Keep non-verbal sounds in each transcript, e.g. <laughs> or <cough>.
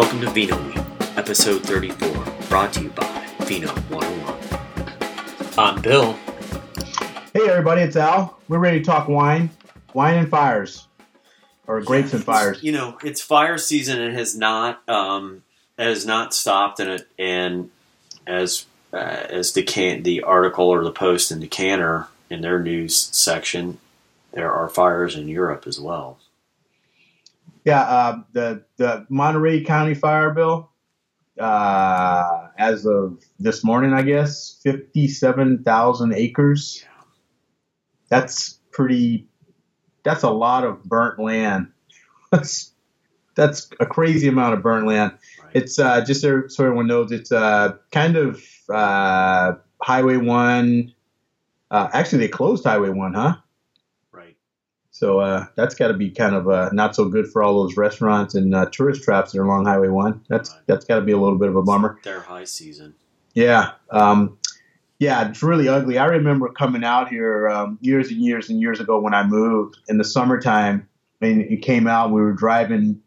Welcome to Vino Week, episode 34, brought to you by Vino 101. I'm Bill. Hey everybody, it's Al. We're ready to talk wine, wine and fires, or grapes and fires. You know, it's fire season and has not um, has not stopped in it. And as uh, as Decan- the article or the post in Decanter in their news section, there are fires in Europe as well. Yeah, uh, the the Monterey County Fire Bill, uh, as of this morning, I guess fifty seven thousand acres. That's pretty. That's a lot of burnt land. <laughs> That's that's a crazy amount of burnt land. Right. It's uh, just so everyone knows, it's uh, kind of uh, Highway One. Uh, actually, they closed Highway One, huh? So uh, that's got to be kind of uh, not so good for all those restaurants and uh, tourist traps that are along Highway One. That's Right. that's got to be a little bit of a bummer. Their high season. Yeah, um, yeah, it's really ugly. I remember coming out here um, years and years and years ago when I moved in the summertime, and it came out. We were driving,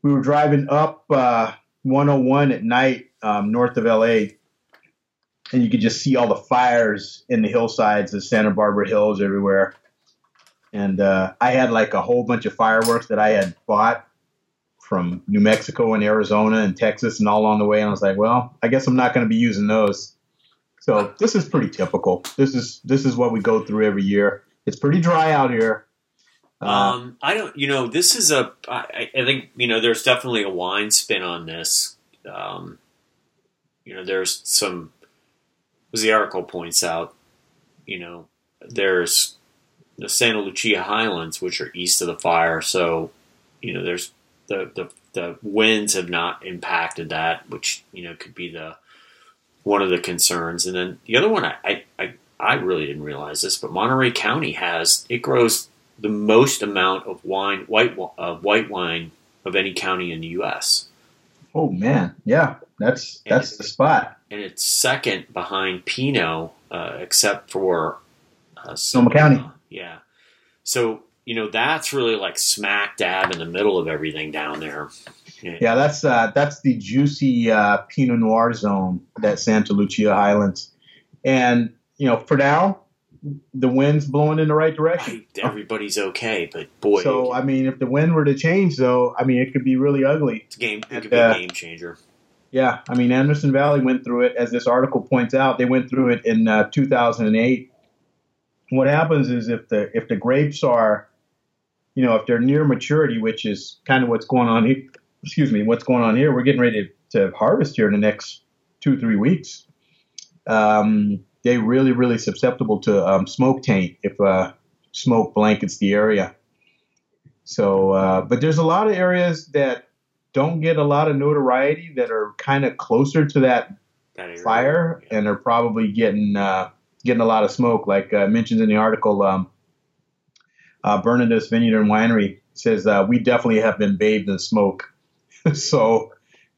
we were driving up uh, 101 at night um, north of LA, and you could just see all the fires in the hillsides the Santa Barbara Hills everywhere. And uh, I had like a whole bunch of fireworks that I had bought from New Mexico and Arizona and Texas and all along the way. And I was like, well, I guess I'm not going to be using those. So this is pretty typical. This is this is what we go through every year. It's pretty dry out here. Uh, Um, I don't. You know, this is a. I, I think you know. There's definitely a wine spin on this. Um, you know, there's some. As the article points out, you know, there's the Santa Lucia Highlands, which are east of the fire. So, you know, there's the the the winds have not impacted that, which you know could be the one of the concerns. And then the other one, I I, I, really didn't realize this, but Monterey County has it grows the most amount of wine, white uh, white wine of any county in the U.S. oh man, yeah, that's that's the spot. and it's second behind Pinot, uh, except for uh, Sonoma County. Yeah, so you know that's really like smack dab in the middle of everything down there. Yeah, that's uh, that's the juicy uh, Pinot Noir zone, that Santa Lucia Highlands, and you know for now, the wind's blowing in the right direction. everybody's okay, but boy, So I mean, if the wind were to change, though, I mean, it could be really ugly. it's game. It could be uh, a game changer. Yeah, I mean, Anderson Valley went through it, as this article points out. They went through it in uh, 2008. What happens is if the if the grapes are, you know, if they're near maturity, which is kind of what's going on here. Excuse me, what's going on here? We're getting ready to, to harvest here in the next two three weeks. Um, they're really really susceptible to um, smoke taint if uh, smoke blankets the area. So, uh, but there's a lot of areas that don't get a lot of notoriety that are kind of closer to that That fire Yeah. and are probably getting uh, getting a lot of smoke. Like uh, mentioned in the article, um, uh, Vineyard and Winery says uh, we definitely have been bathed in smoke. <laughs> so,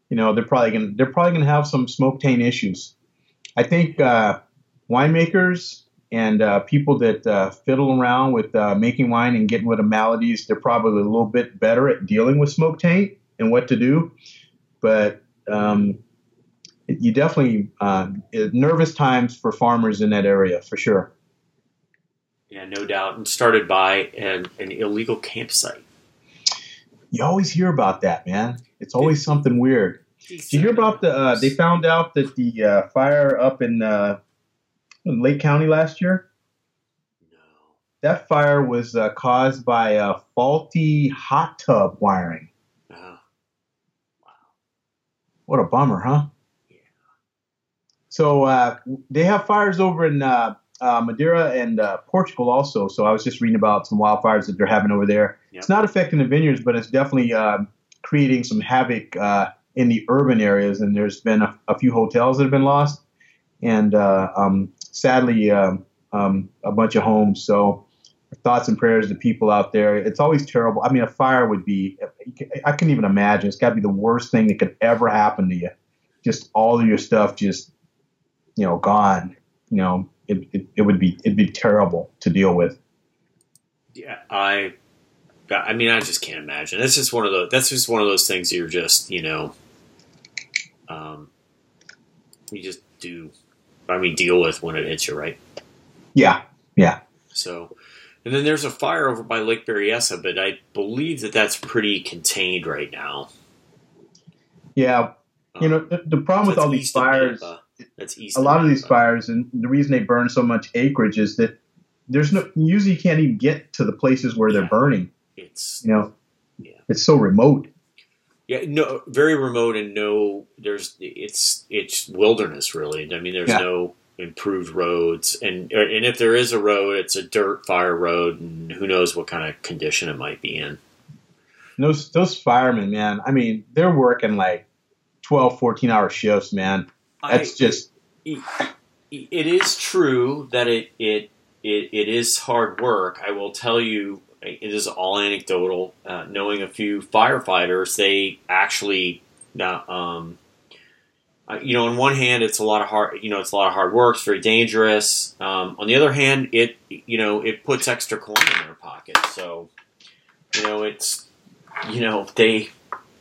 you know, they're probably gonna they're probably gonna have some smoke taint issues. I think uh, winemakers and uh, people that uh, fiddle around with uh, making wine and getting rid of maladies, they're probably a little bit better at dealing with smoke taint and what to do. But um, you definitely uh, nervous times for farmers in that area for sure. Yeah, no doubt. And started by an, an illegal campsite. You always hear about that, man. It's always something weird. Did you hear about the? Uh, they found out that the uh, fire up in, uh, in Lake County last year. No. That fire was uh, caused by a faulty hot tub wiring. Oh, Wow. What a bummer, huh? So uh, they have fires over in uh, uh, Madeira and uh, Portugal also. So I was just reading about some wildfires that they're having over there. Yep. It's not affecting the vineyards, but it's definitely uh, creating some havoc uh, in the urban areas. And there's been a, a few hotels that have been lost, and uh, um, sadly, um, um, a bunch of homes. So thoughts and prayers to people out there. It's always terrible. I mean, a fire would be, I couldn't even imagine. It's got to be the worst thing that could ever happen to you. Just all of your stuff just, you know, gone. You know, it, it, it would be, it'd be terrible to deal with. Yeah, I I mean, I just can't imagine. That's just one of those. That's just one of those things you're just, you know, um, you just do. I mean, deal with when it hits you, right? Yeah, yeah. So, and then there's a fire over by Lake Berryessa, but I believe that that's pretty contained right now. Yeah, you know, Um, the, the problem with all these fires. That's east. a lot of these fires, and the reason they burn so much acreage is that there's no usually you can't even get to the places where they're burning. It's You know, Yeah. it's so remote. yeah, no, very remote and no. There's it's it's wilderness really. I mean, there's Yeah. no improved roads, and and if there is a road, it's a dirt fire road, and who knows what kind of condition it might be in. And those those firemen, man. I mean, they're working like 12, 14 hour shifts, man. That's I- just it is true that it, it it it is hard work. I will tell you, it is all anecdotal. Uh, knowing a few firefighters, they actually, uh, um, uh, you know, on one hand, it's a lot of hard, you know, it's a lot of hard work. It's very dangerous. Um, on the other hand, it you know it puts extra coin in their pocket. So, you know, it's you know they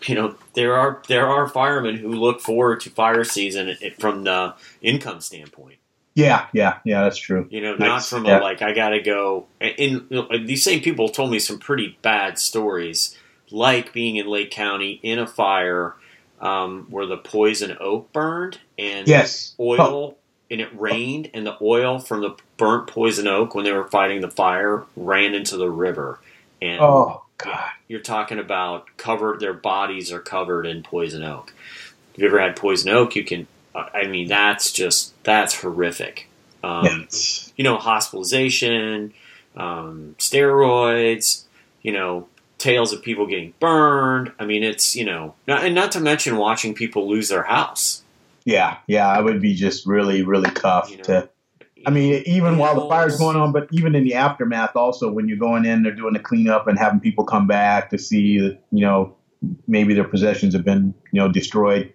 you know there are there are firemen who look forward to fire season from the income standpoint. yeah, yeah, yeah. That's true. You know, not from Yeah. like I gotta go. And, and these same people told me some pretty bad stories, like being in Lake County in a fire um, where the poison oak burned and Yes. oil Oh, and it rained and the oil from the burnt poison oak when they were fighting the fire ran into the river and oh God. you're talking about covered their bodies are covered in poison oak if you've ever had poison oak you can i mean that's just that's horrific um, it's- you know hospitalization um, steroids you know tales of people getting burned i mean it's you know not, and not to mention watching people lose their house yeah, yeah. It would be just really, really tough You know, to. I mean, even while the fire's going on, but even in the aftermath, also when you're going in, they're doing the cleanup and having people come back to see that you know maybe their possessions have been you know destroyed.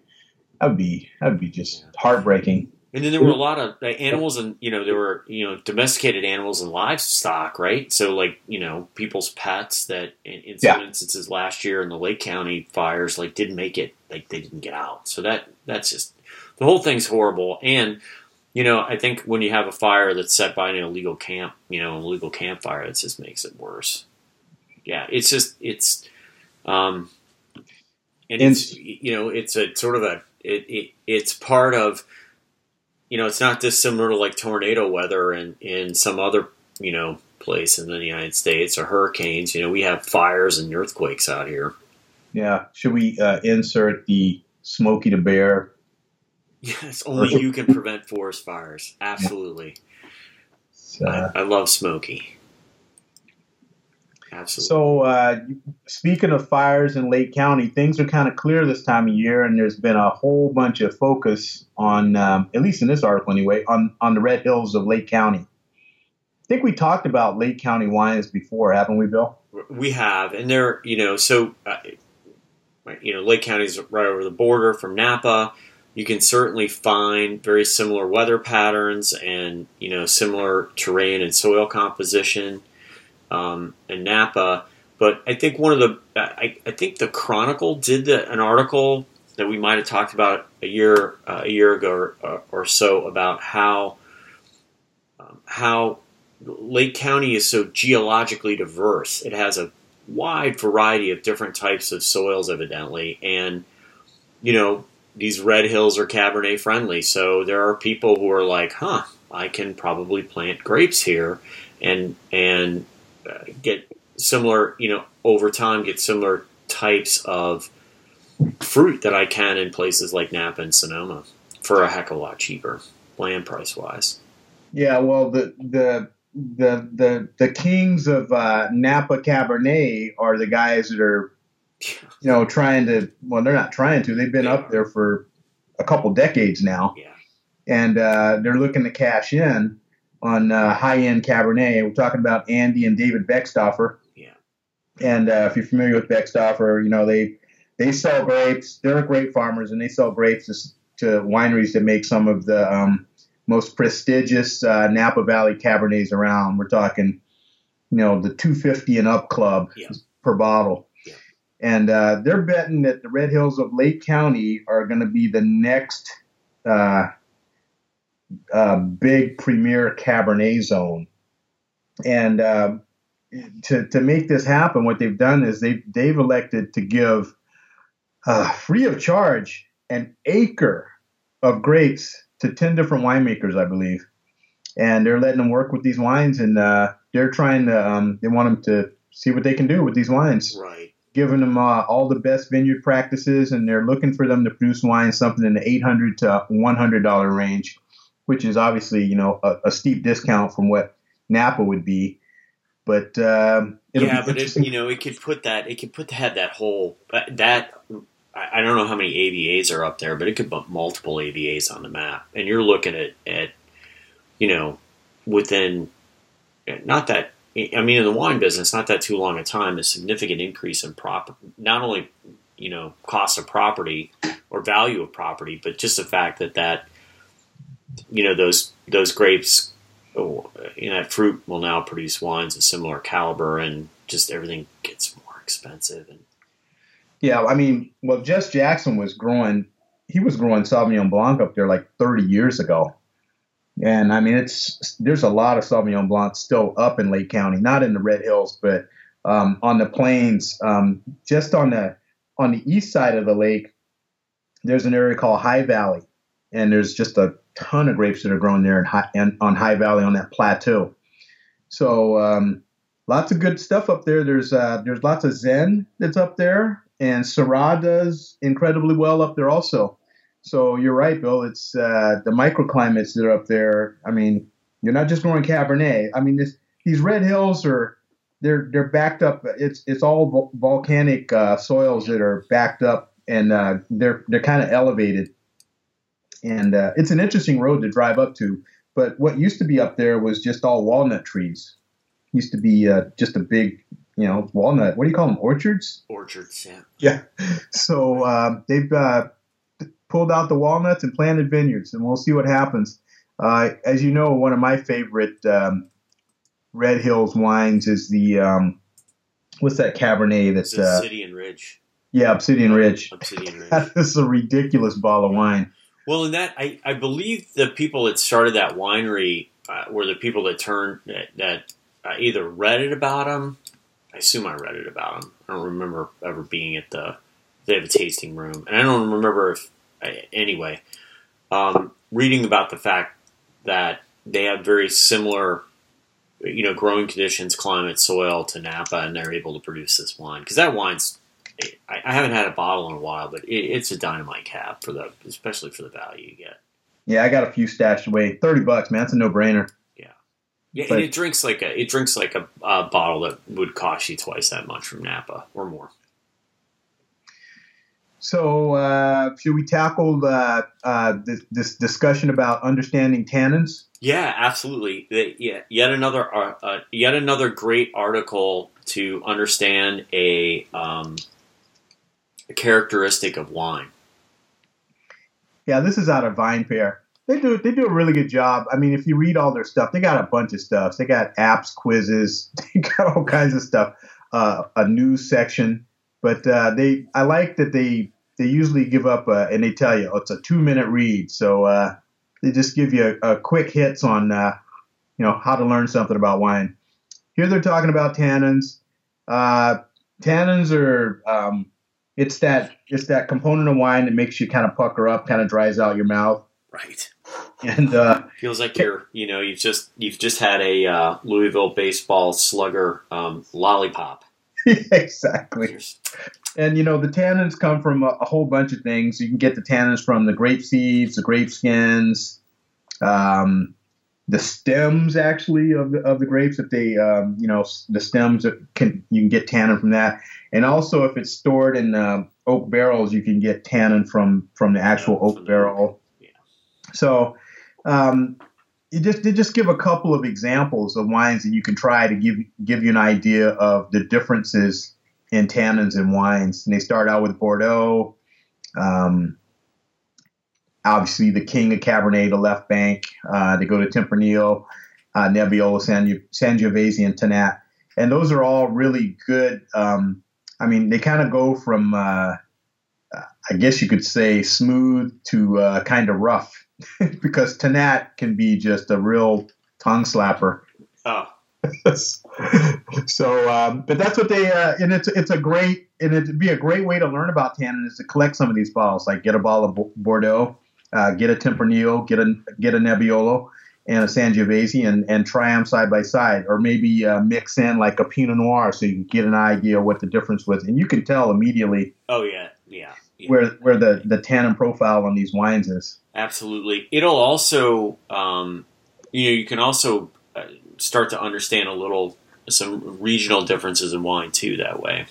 That would be that would be just heartbreaking. And then there were a lot of animals, and you know there were you know domesticated animals and livestock, right? So like you know people's pets that in, in some instances last year in the Lake County fires like didn't make it, like they didn't get out. So that that's just the whole thing's horrible. And you know I think when you have a fire that's set by an illegal camp, you know, an illegal campfire, it just makes it worse. Yeah, it's just it's, um, and And- it's you know it's a sort of a it, it it's part of you know, it's not dissimilar to like tornado weather and in some other, you know, place in the United States or hurricanes. You know, we have fires and earthquakes out here. Yeah. Should we uh, insert the Smokey the Bear? Yes, only you can prevent forest fires. Absolutely. Uh, I, I love Smokey. Absolutely. So, uh, speaking of fires in Lake County, things are kind of clear this time of year, and there's been a whole bunch of focus on, um, at least in this article anyway, on on the Red Hills of Lake County. I think we talked about Lake County wines before, haven't we, Bill? We have, and they're you know so uh, you know Lake County's right over the border from Napa. You can certainly find very similar weather patterns and you know similar terrain and soil composition um, in Napa. But I think one of the I, I think the Chronicle did the, an article that we might have talked about a year uh, a year ago or, uh, or so about how um, how Lake County is so geologically diverse. It has a wide variety of different types of soils, evidently, and you know these red hills are Cabernet friendly. So there are people who are like, "Huh, I can probably plant grapes here," and and uh, get similar, you know, over time get similar types of fruit that I can in places like Napa and Sonoma for a heck of a lot cheaper, land price wise. Yeah. Well, the the the the the kings of uh, Napa Cabernet are the guys that are you know trying to. Well, they're not trying to. They've been They up there for a couple decades now. Yeah. and uh, they're looking to cash in on uh, high-end Cabernet. We're talking about Andy and David Beckstoffer. Yeah. And uh, if you're familiar with Beckstoffer, you know they they sell grapes. They're grape farmers, and they sell grapes to, to wineries that make some of the um, most prestigious uh, Napa Valley Cabernets around. We're talking, you know, the 250 and up club Yeah. per bottle. And uh, they're betting that the Red Hills of Lake County are going to be the next uh, uh, big premier Cabernet zone. And uh, to, to make this happen, what they've done is they've, they've elected to give uh, free of charge an acre of grapes to 10 different winemakers, I believe. And they're letting them work with these wines, and uh, they're trying to, um, they want them to see what they can do with these wines. Right. Giving them uh, all the best vineyard practices, and they're looking for them to produce wine something in the 800 to 100 dollar range, which is obviously you know a, a steep discount from what Napa would be. But um, it'll yeah, be but it, you know, it could put that. It could put have that whole uh, that. I I don't know how many AVAs are up there, but it could put multiple AVAs on the map, and you're looking at at you know within not that I mean in the wine business, not that too long a time, a significant increase in prop not only you know cost of property or value of property, but just the fact that that you know those those grapes oh, you know, that fruit will now produce wines of similar caliber, and just everything gets more expensive. And Yeah, I mean, well, Jess Jackson was growing. He was growing Sauvignon Blanc up there like 30 years ago, and I mean, it's there's a lot of Sauvignon Blanc still up in Lake County, not in the Red Hills, but um, on the plains, um, just on the on the east side of the lake. There's an area called High Valley, and there's just a ton of grapes that are grown there in high, and on High Valley on that plateau. So um, lots of good stuff up there. There's uh, there's lots of Zin that's up there, and Syrah does incredibly well up there also. So you're right, Bill. It's uh, the microclimates that are up there. I mean, you're not just growing Cabernet. I mean, this, these red hills are they're they're backed up. It's it's all vol- volcanic uh, soils that are backed up, and uh, they're they're kind of elevated. And uh, it's an interesting road to drive up to. But what used to be up there was just all walnut trees. Used to be uh, just a big, you know, walnut. What do you call them? Orchards. orchards, yeah, Yeah. <laughs> So um, they've uh, pulled out the walnuts and planted vineyards, and we'll see what happens. Uh, as you know, one of my favorite um, Red Hills wines is the um, what's that Cabernet? That's uh, Obsidian Ridge. yeah, Obsidian Ridge. Obsidian Ridge. <laughs> That is a ridiculous bottle of wine. Well, and that I, I believe the people that started that winery uh, were the people that turned that, that uh, either read it about them. I assume I read it about them. I don't remember ever being at the they have a tasting room, and I don't remember if I- anyway um, reading about the fact that they have very similar you know growing conditions, climate, soil to Napa, and they're able to produce this wine because that wine's I, I haven't had a bottle in a while, but it, it's a dynamite cab for the, especially for the value you get. Yeah, I got a few stashed away. Thirty bucks, man. That's a no brainer. Yeah, But- and it drinks like a it drinks like a, a bottle that would cost you twice that much from Napa or more. So, uh, should we tackle uh, uh, this, this discussion about understanding tannins? Yeah, absolutely. The- Yeah, yet another uh, uh, yet another great article to understand a, um, a characteristic of wine. Yeah, this is out of VinePair. They do they do a really good job. I mean, if you read all their stuff, they got a bunch of stuff. They got apps, quizzes, <laughs> they got all kinds of stuff. Uh, a news section, but uh, they I like that they they usually give up a, and they tell you oh, it's a two minute read. So uh, they just give you a, a quick hits on uh, you know how to learn something about wine. Here they're talking about tannins. Uh, tannins are um, it's that it's that component of wine that makes you kind of pucker up, kind of dries out your mouth, Right. and uh, Feels like you're you know you've just you've just had a uh, Louisville baseball slugger um, lollipop. <laughs> exactly. And you know the tannins come from a, a whole bunch of things. You can get the tannins from the grape seeds, the grape skins, um, the stems actually of the, of the grapes. If they, um, you know, the stems can you can get tannin from that, and also if it's stored in um oak barrels, you can get tannin from from the actual oak barrel. yeah. So. Um, you just just give a couple of examples of wines that you can try to give give you an idea of the differences in tannins and wines. And they start out with Bordeaux, um, obviously the king of Cabernet, the left bank. Uh, they go to Tempranillo, uh, Nebbiolo, San, Sangiovese, and Tannat. and those are all really good. Um, I mean, they kind of go from, uh, I guess you could say, smooth to uh, kind of rough, <laughs> because Tannat can be just a real tongue slapper. Oh, <laughs> so, um, but that's what they, uh, and it's it's a great, and it'd be a great way to learn about tannin is to collect some of these bottles. Like get a bottle of Bordeaux, uh, get a Tempranillo, get a get a Nebbiolo, and a Sangiovese, and and try them side by side, or maybe uh, mix in like a Pinot Noir, so you can get an idea what the difference was, and you can tell immediately. Oh yeah, yeah. Where where the the tannin profile on these wines is. Absolutely, it'll also, um, you know, you can also uh, start to understand a little some regional differences in wine too that way.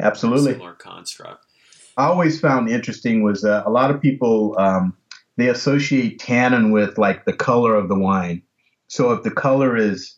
Absolutely. Similar construct. I always found interesting was uh, a lot of people um, they associate tannin with like the color of the wine. So if the color is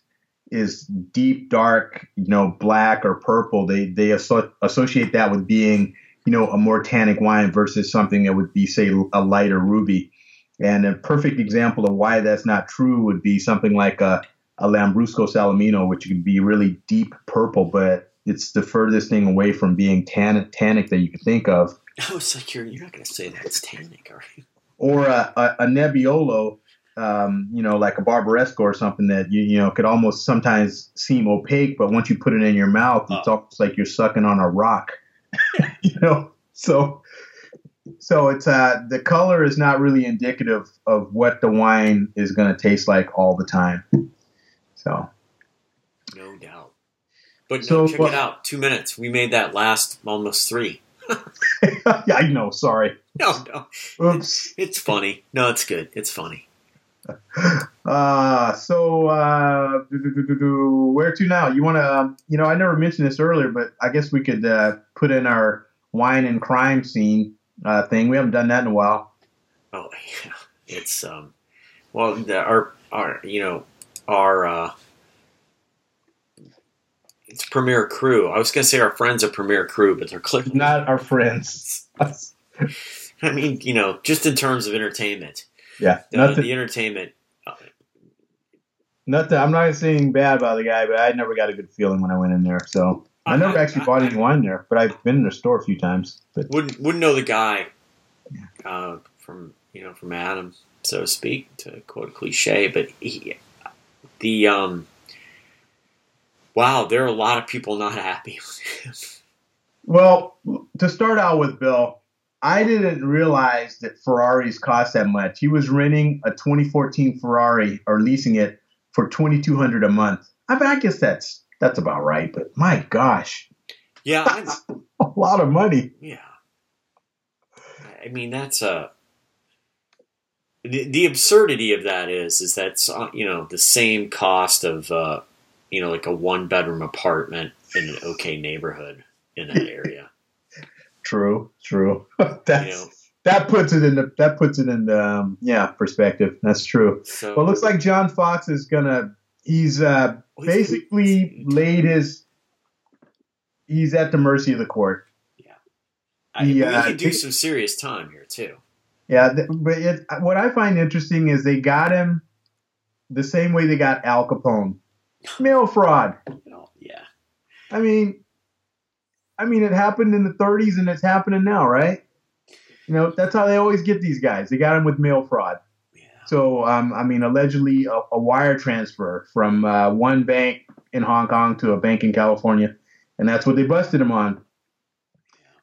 is deep dark, you know, black or purple, they they asso- associate that with being you know a more tannic wine versus something that would be say a lighter ruby. And a perfect example of why that's not true would be something like a, a Lambrusco Salamino, which could be really deep purple, but it's the furthest thing away from being tan- tannic that you could think of. <laughs> I was like, you're, you're not going to say that's tannic, are you? Or a, a, a Nebbiolo, um, you know, like a Barbaresco or something that you you know could almost sometimes seem opaque, but once you put it in your mouth, it's Oh. almost like you're sucking on a rock. <laughs> you know, so so it's uh the color is not really indicative of what the wine is going to taste like all the time. So No doubt. But So, no, check uh, it out. Two minutes. We made that last almost three. <laughs> <laughs> yeah, I know. Sorry. No, no. Oops. It's funny. No, it's good. It's funny. Uh, so uh, where to now? You want to, um, you know, I never mentioned this earlier, but I guess we could uh, put in our wine and crime scene uh, thing. We haven't done that in a while. Oh <laughs> yeah, it's um, well, the, our our you know our uh, it's Premier Cru. I was gonna say our friends are Premier Cru, but they're clearly Not our friends. <laughs> I mean, you know, just in terms of entertainment, yeah, the, nothing. the entertainment. Uh, Nothing. I'm not saying bad about the guy, but I never got a good feeling when I went in there. So I never not- actually bought any wine there, but I've been in the store a few times. But wouldn't wouldn't know the guy uh, from you know from Adam, so to speak, to quote a cliche, but he, the um, wow, there are a lot of people not happy. Well, to start out with, Bill, I didn't realize that Ferraris cost that much. He was renting a 2014 Ferrari or leasing it for 2,200 a month. I mean, I guess that's that's about right. But my gosh, yeah, <laughs> a lot of money. yeah. I mean, that's a the, the absurdity of that is is that's uh, you know the same cost of uh, you know like a one bedroom apartment in an okay neighborhood in that <laughs> area. True, true. <laughs> That's You know. That puts it in the that puts it in the um, yeah perspective. That's true. So Well, it looks like John Fox is gonna. He's uh, Well, he's- basically laid his. He's at the mercy of the court. Yeah, I, we uh, could do some serious time here too. Yeah, th- but it, what I find interesting is they got him the same way they got Al Capone, <sighs> mail fraud. Yeah, I mean, I mean, it happened in the 30s and it's happening now, right? You know, that's how they always get these guys. They got him with mail fraud. yeah. So, um, I mean, allegedly a, a wire transfer from uh, one bank in Hong Kong to a bank in California, and that's what they busted him on.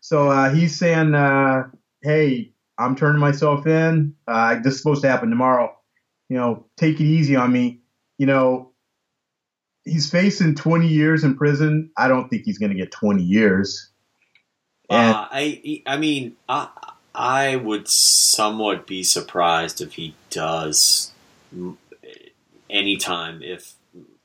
So uh, he's saying, uh, "Hey, I'm turning myself in. Uh, this is supposed to happen tomorrow. You know, take it easy on me. You know." He's facing 20 years in prison. I don't think he's going to get 20 years. And Uh, I I mean, I I would somewhat be surprised if he does any time, if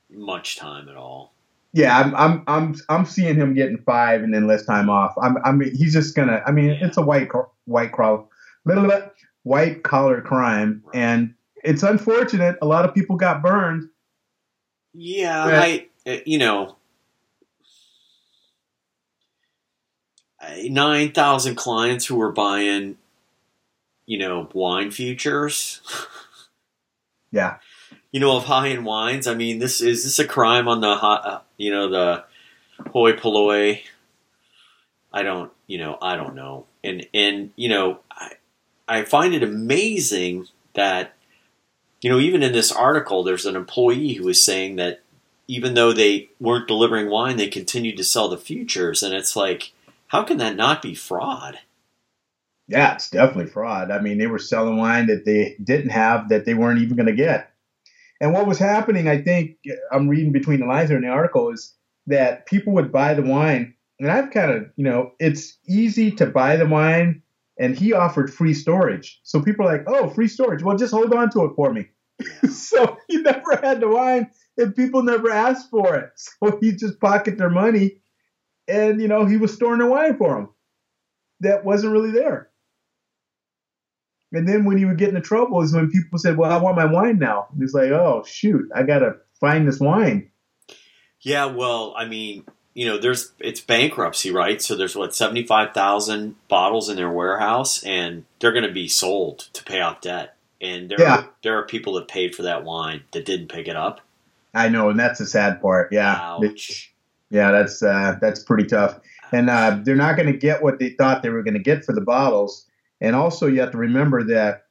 much time at all. Yeah, I'm I'm I'm I'm seeing him getting five and then less time off. I'm I mean he's just gonna. I mean Yeah. it's a white white collar little bit white collar crime, Right. and it's unfortunate. A lot of people got burned. Yeah, Right. I uh, you know. Nine thousand clients who were buying, you know, wine futures. <laughs> Yeah, you know, of high end wines. I mean, this is this a crime on the hot, uh, you know, the hoi polloi. I don't, you know, I don't know, and and you know, I I find it amazing that, you know, even in this article, there's an employee who was saying that even though they weren't delivering wine, they continued to sell the futures, and it's like, how can that not be fraud? Yeah, it's definitely fraud. I mean, they were selling wine that they didn't have that they weren't even going to get. And what was happening, I think, I'm reading between the lines here in the article, is that people would buy the wine. And I've kind of, you know, it's easy to buy the wine, and he offered free storage. So people are like, oh, free storage. Well, just hold on to it for me. <laughs> so he never had the wine, and people never asked for it. So he just pocketed their money, and, you know, he was storing the wine for them that wasn't really there. And then when he would get into trouble is when people said, "Well, I want my wine now." And he's like, "Oh shoot, I gotta find this wine." Yeah, well, I mean, you know, there's it's bankruptcy, right? So there's what seventy five thousand bottles in their warehouse, and they're going to be sold to pay off debt. And there, Yeah. are, there are people that paid for that wine that didn't pick it up. I know, and that's the sad part. Yeah, Ouch. Yeah, that's uh, that's pretty tough. And uh, they're not going to get what they thought they were going to get for the bottles. And also, you have to remember that,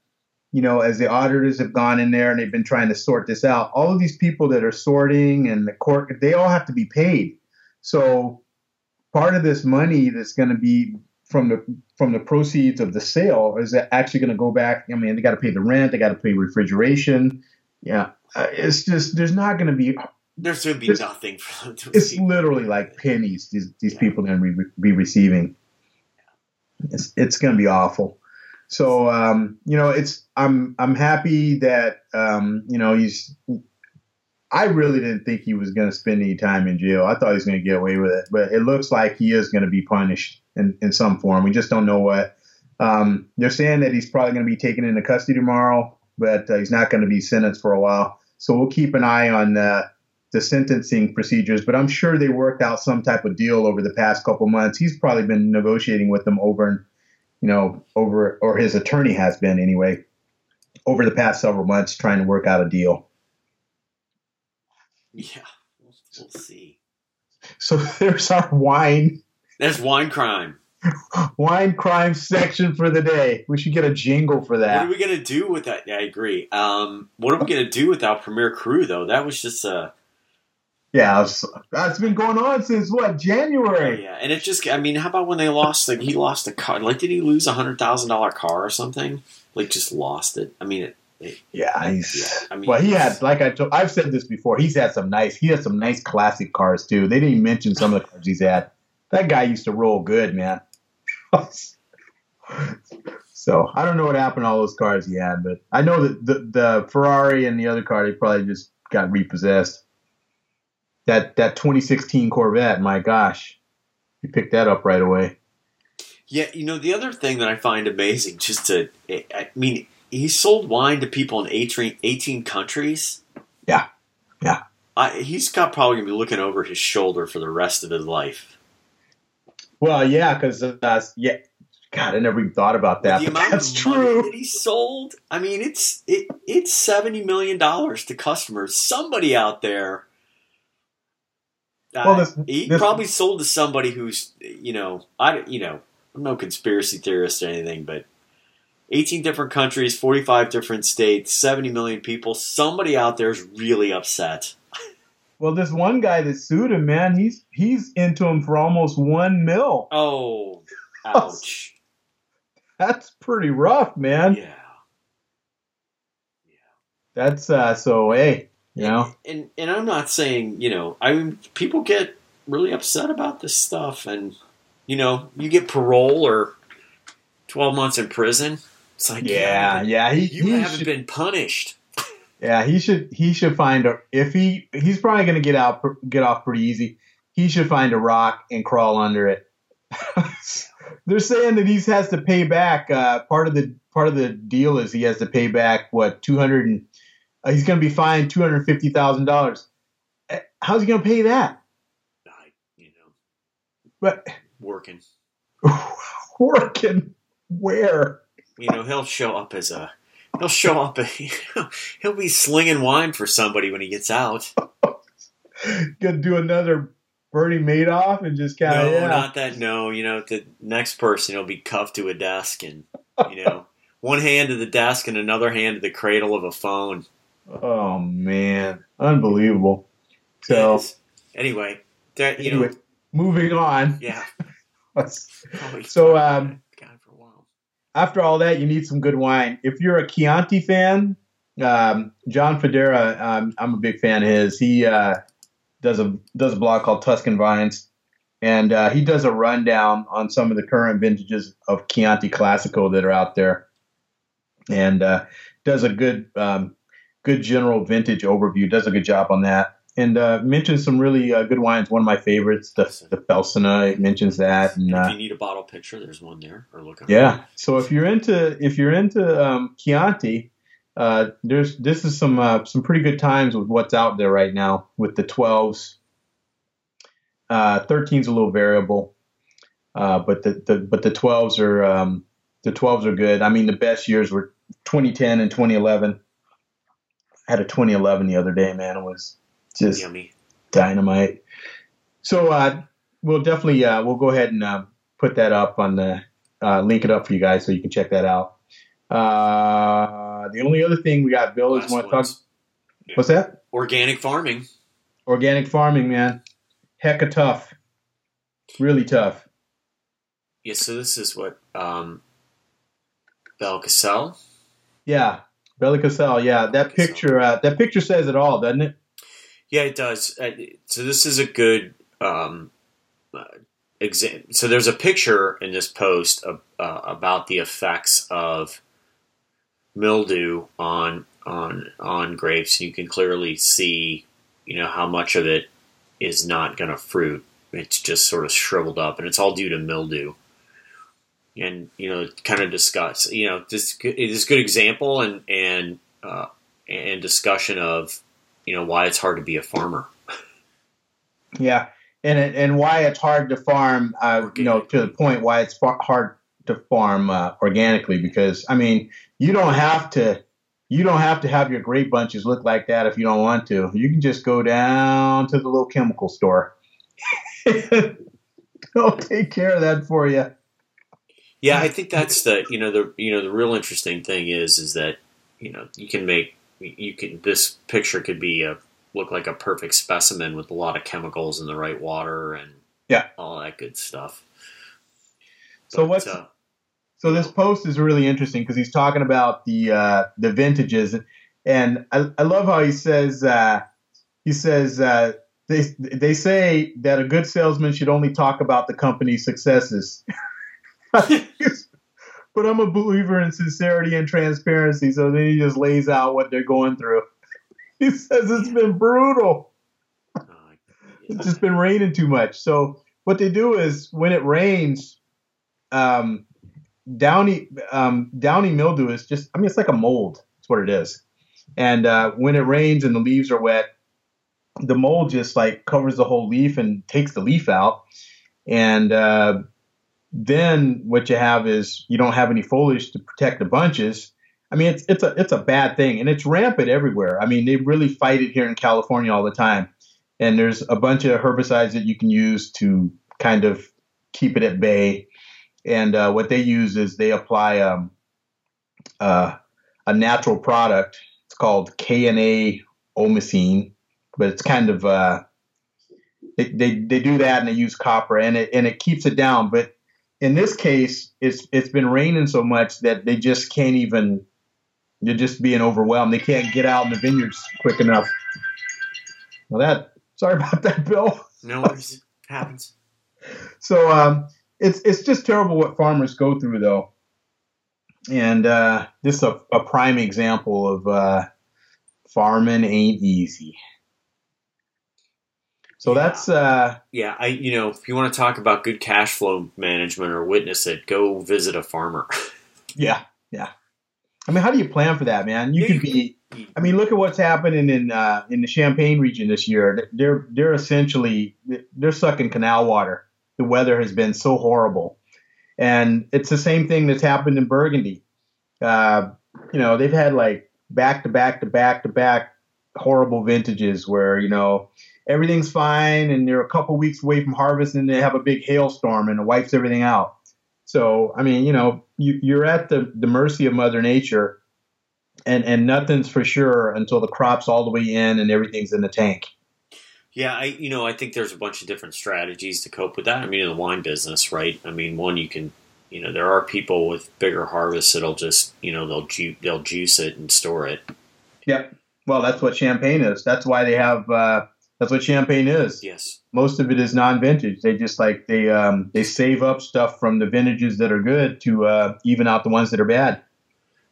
you know, as the auditors have gone in there and they've been trying to sort this out, all of these people that are sorting and the court, they all have to be paid. So part of this money that's going to be from the from the proceeds of the sale is actually going to go back. I mean, they got to pay the rent, they got to pay refrigeration. Yeah, uh, it's just there's not going to be. There's going to be There's- nothing for them to It's receive. literally like pennies. These these Yeah. people are going to be, be receiving. It's it's going to be awful. So um, you know, it's I'm I'm happy that um, you know he's. I really didn't think he was going to spend any time in jail. I thought he was going to get away with it, but it looks like he is going to be punished in, in some form. We just don't know what. Um, they're saying that he's probably going to be taken into custody tomorrow, but uh, he's not going to be sentenced for a while. So we'll keep an eye on uh, the sentencing procedures. But I'm sure they worked out some type of deal over the past couple months. He's probably been negotiating with them over, you know, over or his attorney has been anyway, over the past several months trying to work out a deal. Yeah, we'll, we'll see. So <laughs> there's our wine That's wine crime. <laughs> wine crime section for the day. We should get a jingle for that. What are we going to do with that? Yeah, I agree. Um, what are we going to do without Premier Cru, though? That was just a. Yeah, it's, that's been going on since what January. Yeah, and it just, I mean, how about when they lost, like, he lost a car? Like, did he lose a $100,000 car or something? Like, just lost it. I mean, it, it, Yeah, he's. yeah, I mean, Well, he had, like I told, I've said this before. He's had some nice. He has some nice classic cars too. They didn't mention some of the cars he's had. That guy used to roll good, man. <laughs> so I don't know what happened to all those cars he had, but I know that the, the Ferrari and the other car they probably just got repossessed. That that 2016 Corvette, my gosh, you picked that up right away. Yeah, you know, the other thing that I find amazing, just to, I mean, he sold wine to people in 18, 18 countries. Yeah. Yeah. I, he's got probably to be looking over his shoulder for the rest of his life. Well, yeah, because uh, yeah, God, I never even thought about that. amount that's true. that he sold, I mean, it's it it's seventy million dollars to customers. Somebody out there, uh, Well, this- he this- probably sold to somebody who's you know I you know I'm no conspiracy theorist or anything, but eighteen different countries, forty five different states, seventy million people. Somebody out there is really upset. <laughs> Well, this one guy that sued him, man, he's he's into him for almost one mil. Oh, <laughs> ouch! That's pretty rough, man. yeah. That's uh so hey, you know. and and I'm not saying you know I mean people get really upset about this stuff and you know you get parole or 12 months in prison it's like Yeah, yeah, he, you he haven't should, been punished yeah, he should he should find a if he he's probably gonna get out get off pretty easy. He should find a rock and crawl under it. <laughs> They're saying that he has to pay back. Uh, part of the part of the deal is he has to pay back what two hundred and uh, he's going to be fined two hundred fifty thousand dollars. How's he going to pay that? I, you know But working <laughs> working where? you know he'll show up as a he'll show up. <laughs> He'll be slinging wine for somebody when he gets out. <laughs> Gonna do another Bernie Madoff and just kind of no, yeah. not that. No, you know the next person will be cuffed to a desk and you know one hand to the desk and another hand to the cradle of a phone. Oh man, unbelievable. So Yes. anyway, that you anyway, know, moving on. yeah. <laughs> So, um, for a while. after all that, you need some good wine. If you're a Chianti fan, um, John Fodera, um, I'm a big fan of his. He uh, does a does a blog called Tuscan Vines, and uh, he does a rundown on some of the current vintages of Chianti Classico that are out there, and uh, does a good um, good general vintage overview. Does a good job on that. And uh, mentions some really uh, good wines. One of my favorites, the the Felsina, It mentions that. And, uh, if you need a bottle picture, there's one there. Or look. yeah. So if you're into if you're into um, Chianti, uh, there's this is some uh, some pretty good times with what's out there right now with the 12s. Uh, 13's a little variable, uh, but the, the but the 12s are um, the 12s are good. I mean, the best years were 2010 and 2011. Had a 2011 the other day, man. It was just Yummy. dynamite. So uh, we'll definitely uh, we'll go ahead and uh, put that up on the uh, link it up for you guys so you can check that out. Uh, the only other thing we got, Bill, is want to talk. What's that? Organic farming. Organic farming, man. Hecka tough. Really tough. Yeah. So this is what um, Bele Casel. Yeah, Bele Casel. Yeah, that Bele Casel. picture. Uh, that picture says it all, doesn't it? Yeah, it does. Uh, So this is a good um, uh, exam. So there's a picture in this post of, uh, about the effects of mildew on on on grapes. You can clearly see, you know, how much of it is not going to fruit. It's just sort of shriveled up, and it's all due to mildew. And you know, kind of discuss. You know, this it is a good example and and uh, and discussion of you know why it's hard to be a farmer. Yeah, and it, and why it's hard to farm, uh, you know, to the point why it's far, hard to farm uh, organically because I mean, you don't have to you don't have to have your grape bunches look like that if you don't want to. You can just go down to the little chemical store. <laughs> They'll take care of that for you. Yeah, I think that's the you know the you know the real interesting thing is is that you know you can make you can this picture could be a look like a perfect specimen with a lot of chemicals in the right water and Yeah. all that good stuff. So But, what's uh, So this post is really interesting because he's talking about the uh, the vintages, and I, I love how he says uh, he says uh, they they say that a good salesman should only talk about the company's successes. <laughs> <laughs> but I'm a believer in sincerity and transparency, so then he just lays out what they're going through. <laughs> He says it's been brutal it's just been raining too much. So what they do is when it rains, um, downy um, downy mildew is just I mean it's like a mold. It's what it is. And uh, when it rains and the leaves are wet, the mold just like covers the whole leaf and takes the leaf out. And uh, then what you have is you don't have any foliage to protect the bunches. I mean, it's it's a it's a bad thing, and it's rampant everywhere. I mean, they really fight it here in California all the time and there's a bunch of herbicides that you can use to kind of keep it at bay. And uh, what they use is they apply um, uh, a natural product. It's called KNA omicine, but it's kind of uh, they, they they do that and they use copper and it and it keeps it down. But in this case, it's it's been raining so much that they just can't even. They're just being overwhelmed. They can't get out in the vineyards quick enough. Well, that sorry about that, Bill. no worries, happens. So um, it's it's just terrible what farmers go through, though. And uh, this is a, a prime example of uh, farming ain't easy. So Yeah. that's uh, Yeah, I you know if you want to talk about good cash flow management or witness it, go visit a farmer. <laughs> yeah, yeah. I mean, how do you plan for that, man? You Yeah, could be. I mean, look at what's happening in uh, in the Champagne region this year. They're they're essentially they're sucking canal water. The weather has been so horrible, and it's the same thing that's happened in Burgundy. Uh, you know, they've had like back to back to back to back horrible vintages where you know everything's fine and they're a couple weeks away from harvest and they have a big hailstorm and it wipes everything out. So I mean, you know, you, you're at the the mercy of Mother Nature and and nothing's for sure until the crop's all the way in and everything's in the tank. Yeah, I you know I think there's a bunch of different strategies to cope with that. I mean, in the wine business, right? I mean, one you can you know there are people with bigger harvests that'll just you know they'll ju- they'll juice it and store it. Yep. Well, that's what champagne is. That's why they have. Uh, that's what champagne is. Yes. Most of it is non-vintage. They just like they um, they save up stuff from the vintages that are good to uh, even out the ones that are bad.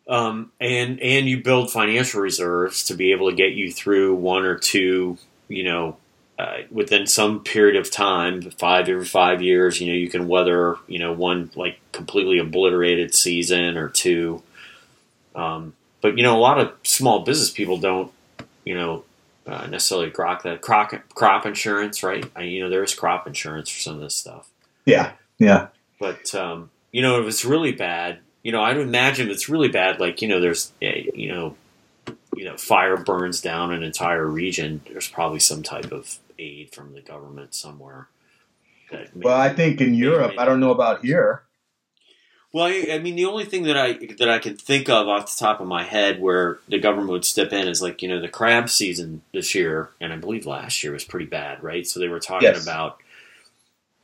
Um, and and you build financial reserves to be able to get you through one or two, you know, uh, within some period of time, five every five years, you know, you can weather, you know, one like completely obliterated season or two. Um, but you know, a lot of small business people don't, you know, uh, necessarily crop that crop, crop insurance, right? I, you know, there is crop insurance for some of this stuff. Yeah, yeah. But um, you know, if it's really bad, you know, I'd imagine if it's really bad. Like you know, there's you know, you know, fire burns down an entire region. There's probably some type of aid from the government somewhere. well, I think in Europe, I don't know about here. Well, I, I, mean, the only thing that I that I can think of off the top of my head where the government would step in is like you know the crab season this year, and I believe last year was pretty bad, right? So they were talking yes. about,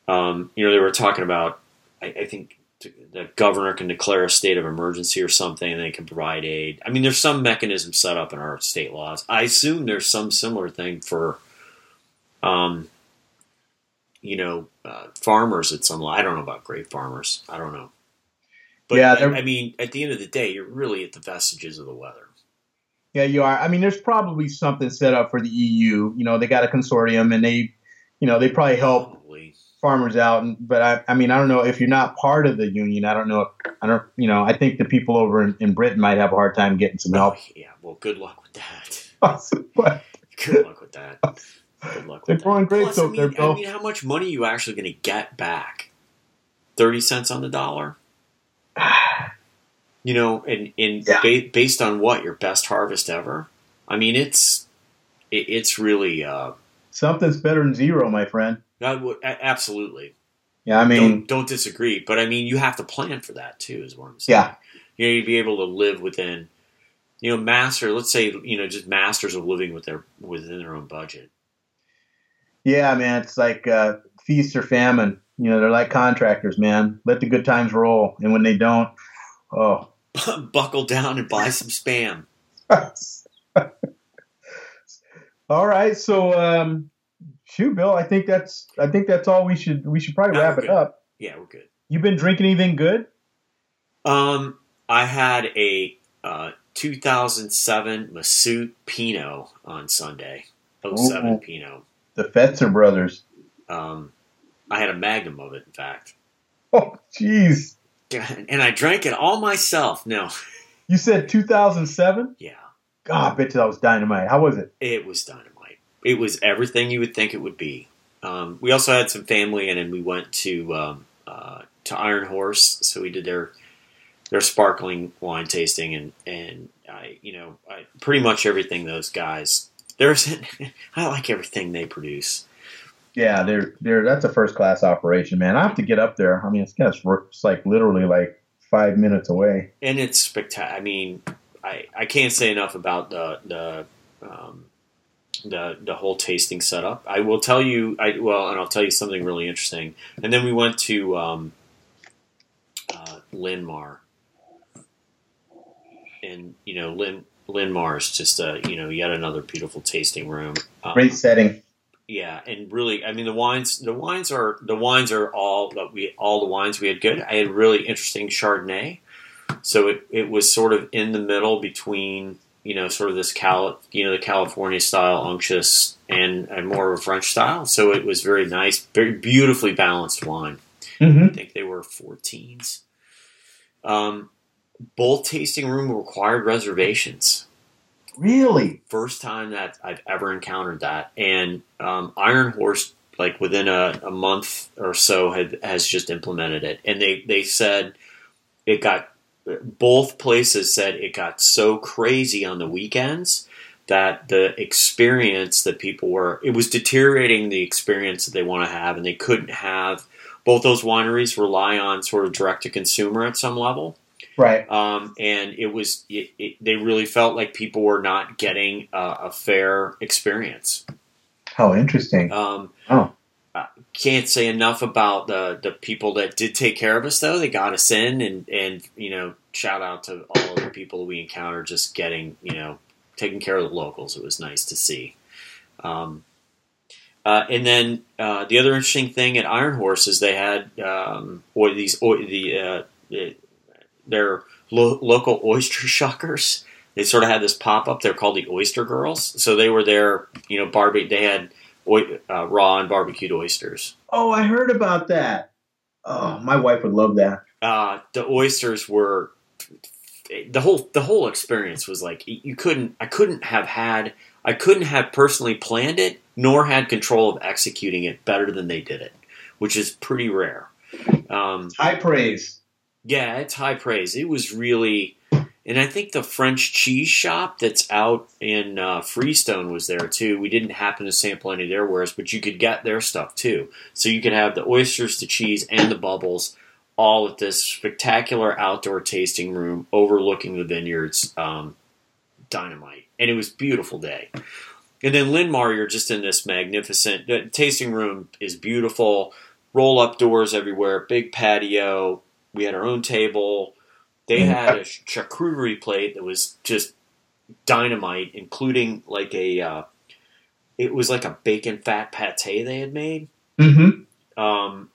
um, you know, they were talking about. I, I think the governor can declare a state of emergency or something, and they can provide aid. I mean, there's some mechanism set up in our state laws. I assume there's some similar thing for, um, you know, uh, farmers at some. I don't know about grape farmers. I don't know. But yeah, I, I mean, at the end of the day, you're really at the vestiges of the weather. Yeah, you are. I mean, there's probably something set up for the EU. You know, they got a consortium, and they, you know, they probably help probably. farmers out. And, but I, I mean, I don't know if you're not part of the union. I don't know. If, I don't. You know, I think the people over in, in Britain might have a hard time getting some help. Oh, yeah. Well, good luck with that. <laughs> good luck with that. Good luck. They're growing grapes I mean, I mean, how much money are you actually going to get back? Thirty cents on the dollar. <sighs> you know, and, and yeah. ba- based on what your best harvest ever. I mean, it's it, it's really uh, something's better than zero, my friend. Absolutely. Yeah, I mean, don't, don't, disagree, but I mean, you have to plan for that too. Is what I'm saying. Yeah, you know, you'd be able to live within, you know, master. Let's say, you know, just masters of living with their within their own budget. Yeah, man, it's like uh, feast or famine. You know, they're like contractors, man. Let the good times roll, and when they don't, oh, <laughs> buckle down and buy some spam. <laughs> all right, so um, shoot, Bill. I think that's I think that's all we should we should probably no, wrap it up. Yeah, we're good. You been drinking anything good? Um, I had a uh, 2007 Masút Pinot on Sunday. 07 Ooh, Pinot. The Fetzer brothers. Um, I had a magnum of it, in fact. <laughs> Oh, jeez. And I drank it all myself. No. <laughs> You said 2007? Yeah. God, I bet you that was dynamite. How was it? It was dynamite. It was everything you would think it would be. Um, we also had some family in, and we went to um, uh, to Iron Horse, so we did their their sparkling wine tasting, and and I, you know, I, pretty much everything those guys. There's, <laughs> I like everything they produce. Yeah, they're they're that's a first class operation, man. I have to get up there. I mean, it's it's, it's like literally like five minutes away, and it's spectacular. I mean, I I can't say enough about the the um, the the whole tasting setup. I will tell you, I well, and I'll tell you something really interesting. And then we went to um, uh, Lynmar, and you know, Lin Lynmar is just a you know yet another beautiful tasting room. Um, Great setting yeah, and really, I mean, the wines, the wines are the wines are all that we all the wines we had good. I had really interesting Chardonnay, so it it was sort of in the middle between you know sort of this Cal you know the California style unctuous and, and more of a French style. So it was very nice, very beautifully balanced wine. Mm-hmm. I think they were 14s. Um, both tasting room required reservations. Really? First time that I've ever encountered that. And um, Iron Horse, like within a, a month or so, had, has just implemented it. And they, they said it got both places said it got so crazy on the weekends that the experience that people were it was deteriorating the experience that they want to have and they couldn't have both those wineries rely on sort of direct to consumer at some level Right. um, and it was it, it, they really felt like people were not getting a, a fair experience How interesting. um, Oh. I can't say enough about the the people that did take care of us though they got us in and and you know shout out to all of the people we encountered just getting you know taking care of the locals it was nice to see um, uh, and then uh, the other interesting thing at Iron Horse is they had um, or these or the uh, the- their lo- local oyster <laughs> shuckers. They sort of had this pop up. They're called the Oyster Girls. So they were there, you know, barbie. They had oy- uh, raw and barbecued oysters. Oh, I heard about that. Oh, my wife would love that. Uh, the oysters were the whole the whole experience was like you couldn't I couldn't have had I couldn't have personally planned it nor had control of executing it better than they did it, which is pretty rare. Um, High praise. Yeah, it's high praise. It was really, and I think the French cheese shop that's out in uh, Freestone was there too. We didn't happen to sample any of their wares, but you could get their stuff too. So you could have the oysters, the cheese, and the bubbles all at this spectacular outdoor tasting room overlooking the vineyards. Um, dynamite, and it was beautiful day. And then Lynmar, you're just in this magnificent the tasting room is beautiful. Roll up doors everywhere, big patio. We had our own table. They had a charcuterie plate that was just dynamite, including like a. Uh, it was like a bacon fat pate they had made. Mm-hmm. Um,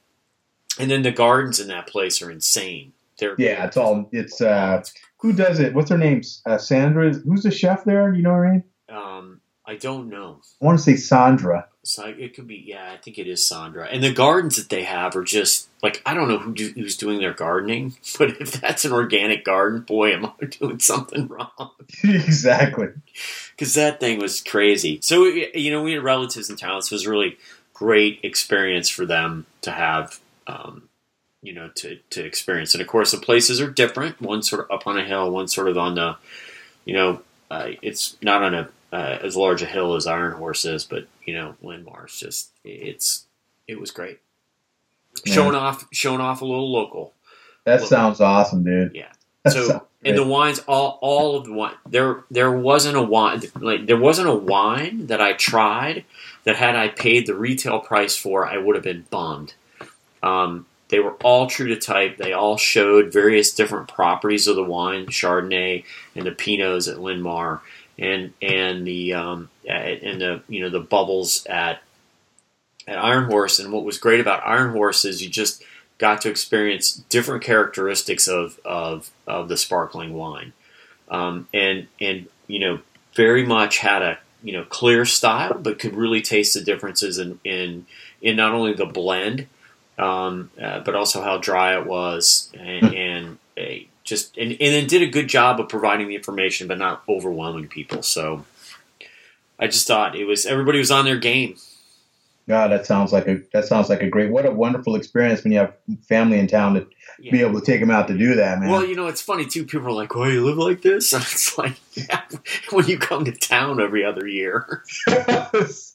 and then the gardens in that place are insane. They're Yeah, it's all. It's uh, who does it? What's her name? Uh, Sandra. Who's the chef there? You know her name? Um, I don't know. I want to say Sandra. So it could be, yeah, I think it is Sandra. And the gardens that they have are just like I don't know who do, who's doing their gardening, <laughs> but if that's an organic garden, boy, am I <laughs> doing something wrong <laughs> exactly. because that thing was crazy. So you know, we had relatives in town. So it was a really great experience for them to have, um, you know, to to experience. And of course, the places are different. One sort of up on a hill, one sort of on the, you know, uh, it's not on a uh, as large a hill as Iron Horse is, but you know, Lynmar's just it's it was great. Yeah. Showing off, showing off a little local. That sounds awesome, dude. Yeah. <laughs> That So and the wines, all all of the wine, there there wasn't a wine like there wasn't a wine that I tried that had I paid the retail price for, I would have been bummed. Um, they were all true to type. They all showed various different properties of the wine, Chardonnay and the Pinots at Lynmar, and and the um, and the you know the bubbles at at Iron Horse. And what was great about Iron Horse is you just got to experience different characteristics of of, of the sparkling wine, um, and and you know very much had a you know clear style, but could really taste the differences in in, in not only the blend, um, uh, but also how dry it was, and, and a, just and, and then did a good job of providing the information, but not overwhelming people. So. I just thought it was everybody was on their game. God, that sounds like a that sounds like a great. What a wonderful experience when you have family in town to Yeah. be able to take them out to do that, man. Well, you know, it's funny too. People are like, "Oh, you live like this?" And <laughs> it's like, yeah, <laughs> when you come to town every other year. <laughs>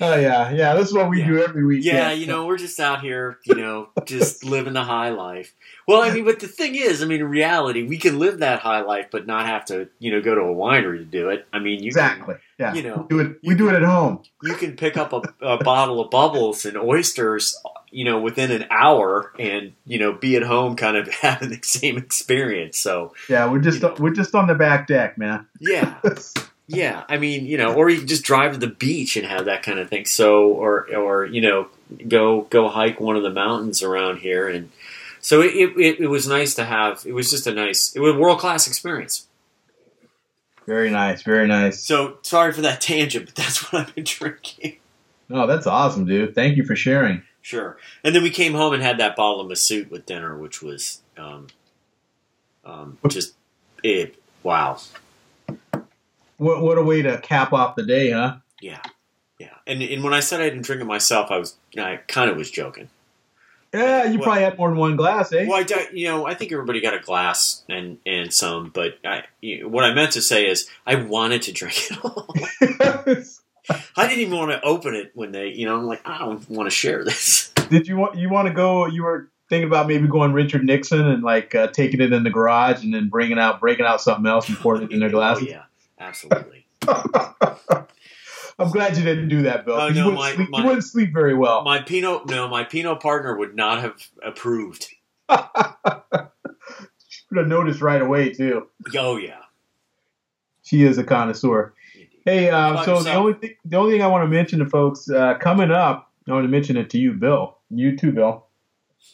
oh yeah, yeah. This is what we Yeah. do every week. Yeah, you know, we're just out here, you know, just <laughs> living the high life. Well, I mean, but the thing is, I mean, in reality, we can live that high life, but not have to, you know, go to a winery to do it. I mean, you exactly. Yeah, you know, we do it. We do it at home. you can pick up a, a bottle of bubbles and oysters, you know, within an hour, and you know, be at home, kind of <laughs> having the same experience. So, Yeah, we're just know. we're just on the back deck, man. yeah, <laughs> Yeah, I mean, you know, or you can just drive to the beach and have that kind of thing. So, or or you know, go go hike one of the mountains around here, and so it it, it was nice to have. It was just a nice, it was a world class experience. Very nice, very nice. So sorry for that <laughs> tangent, but that's what I've been drinking. Oh, that's awesome, dude. Thank you for sharing. Sure. And then we came home and had that bottle of Masút with dinner, which was um, um, just it. Wow. What what a way to cap off the day, huh? Yeah, yeah. And and when I said I didn't drink it myself, I was I kind of was joking. Yeah, you Well- probably had more than one glass, eh? Well, I, you know, I think everybody got a glass and and some, but I, you what I meant to say is I wanted to drink it all. <laughs> I didn't even want to open it when they, you know, I'm like, I don't want to share this. <laughs> Did you want you want to go? You were thinking about maybe going Richard Nixon and like uh, taking it in the garage and then bringing out breaking out something else and pouring it in their <laughs> Oh glasses. yeah, absolutely. <laughs> I'm glad you didn't do that, Bill. Oh, no, you, wouldn't my- sleep, my- you wouldn't sleep very well. My Pinot, no, my Pinot partner would not have approved. <laughs> She would have noticed right away too. Oh yeah. She is a connoisseur. Hey, about so the only thing, the only thing I want to mention to folks uh, coming up, I want to mention it to you, Bill, you too, Bill,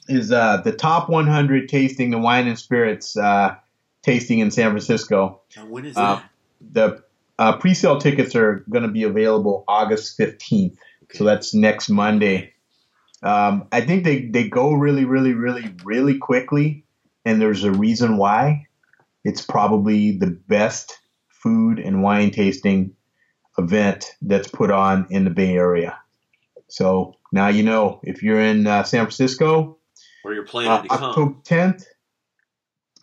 is uh, the top 100 tasting the wine and spirits uh, tasting in San Francisco. Now, when is Uh, that? The uh, pre-sale tickets are going to be available August 15th, so that's next Monday. Um, I think they, they go really, really, really, really quickly, and there's a reason why. It's probably the best food and wine tasting event that's put on in the Bay Area. So now you know if you're in uh, San Francisco, Where you're planning uh, to come? October 10th,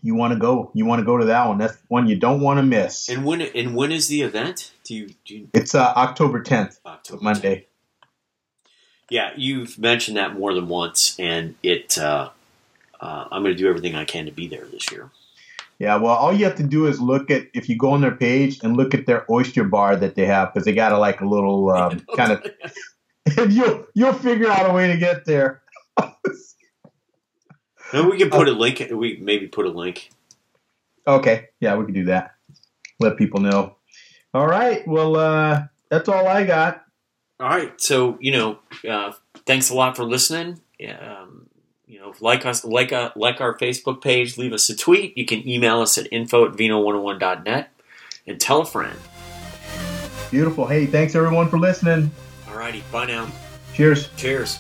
you want to go. You want to go to that one. That's one you don't want to miss. And when and when is the event? Do you do you, It's uh, October 10th, October Monday. Yeah, you've mentioned that more than once, and it. Uh, uh, I'm going to do everything I can to be there this year. Yeah, well, all you have to do is look at if you go on their page and look at their oyster bar that they have because they got a, like a little <laughs> um, kind of. <laughs> and you'll you'll figure out a way to get there. <laughs> Maybe we can put a link. We maybe put a link. Okay, yeah, we can do that. Let people know. All right, well, uh, that's all I got. All right, so you know, uh, thanks a lot for listening. Um, you know, like us, like uh, like our Facebook page. Leave us a tweet. You can email us at info at vino101.net and tell a friend. Beautiful. Hey, thanks everyone for listening. All righty, bye now. Cheers. Cheers.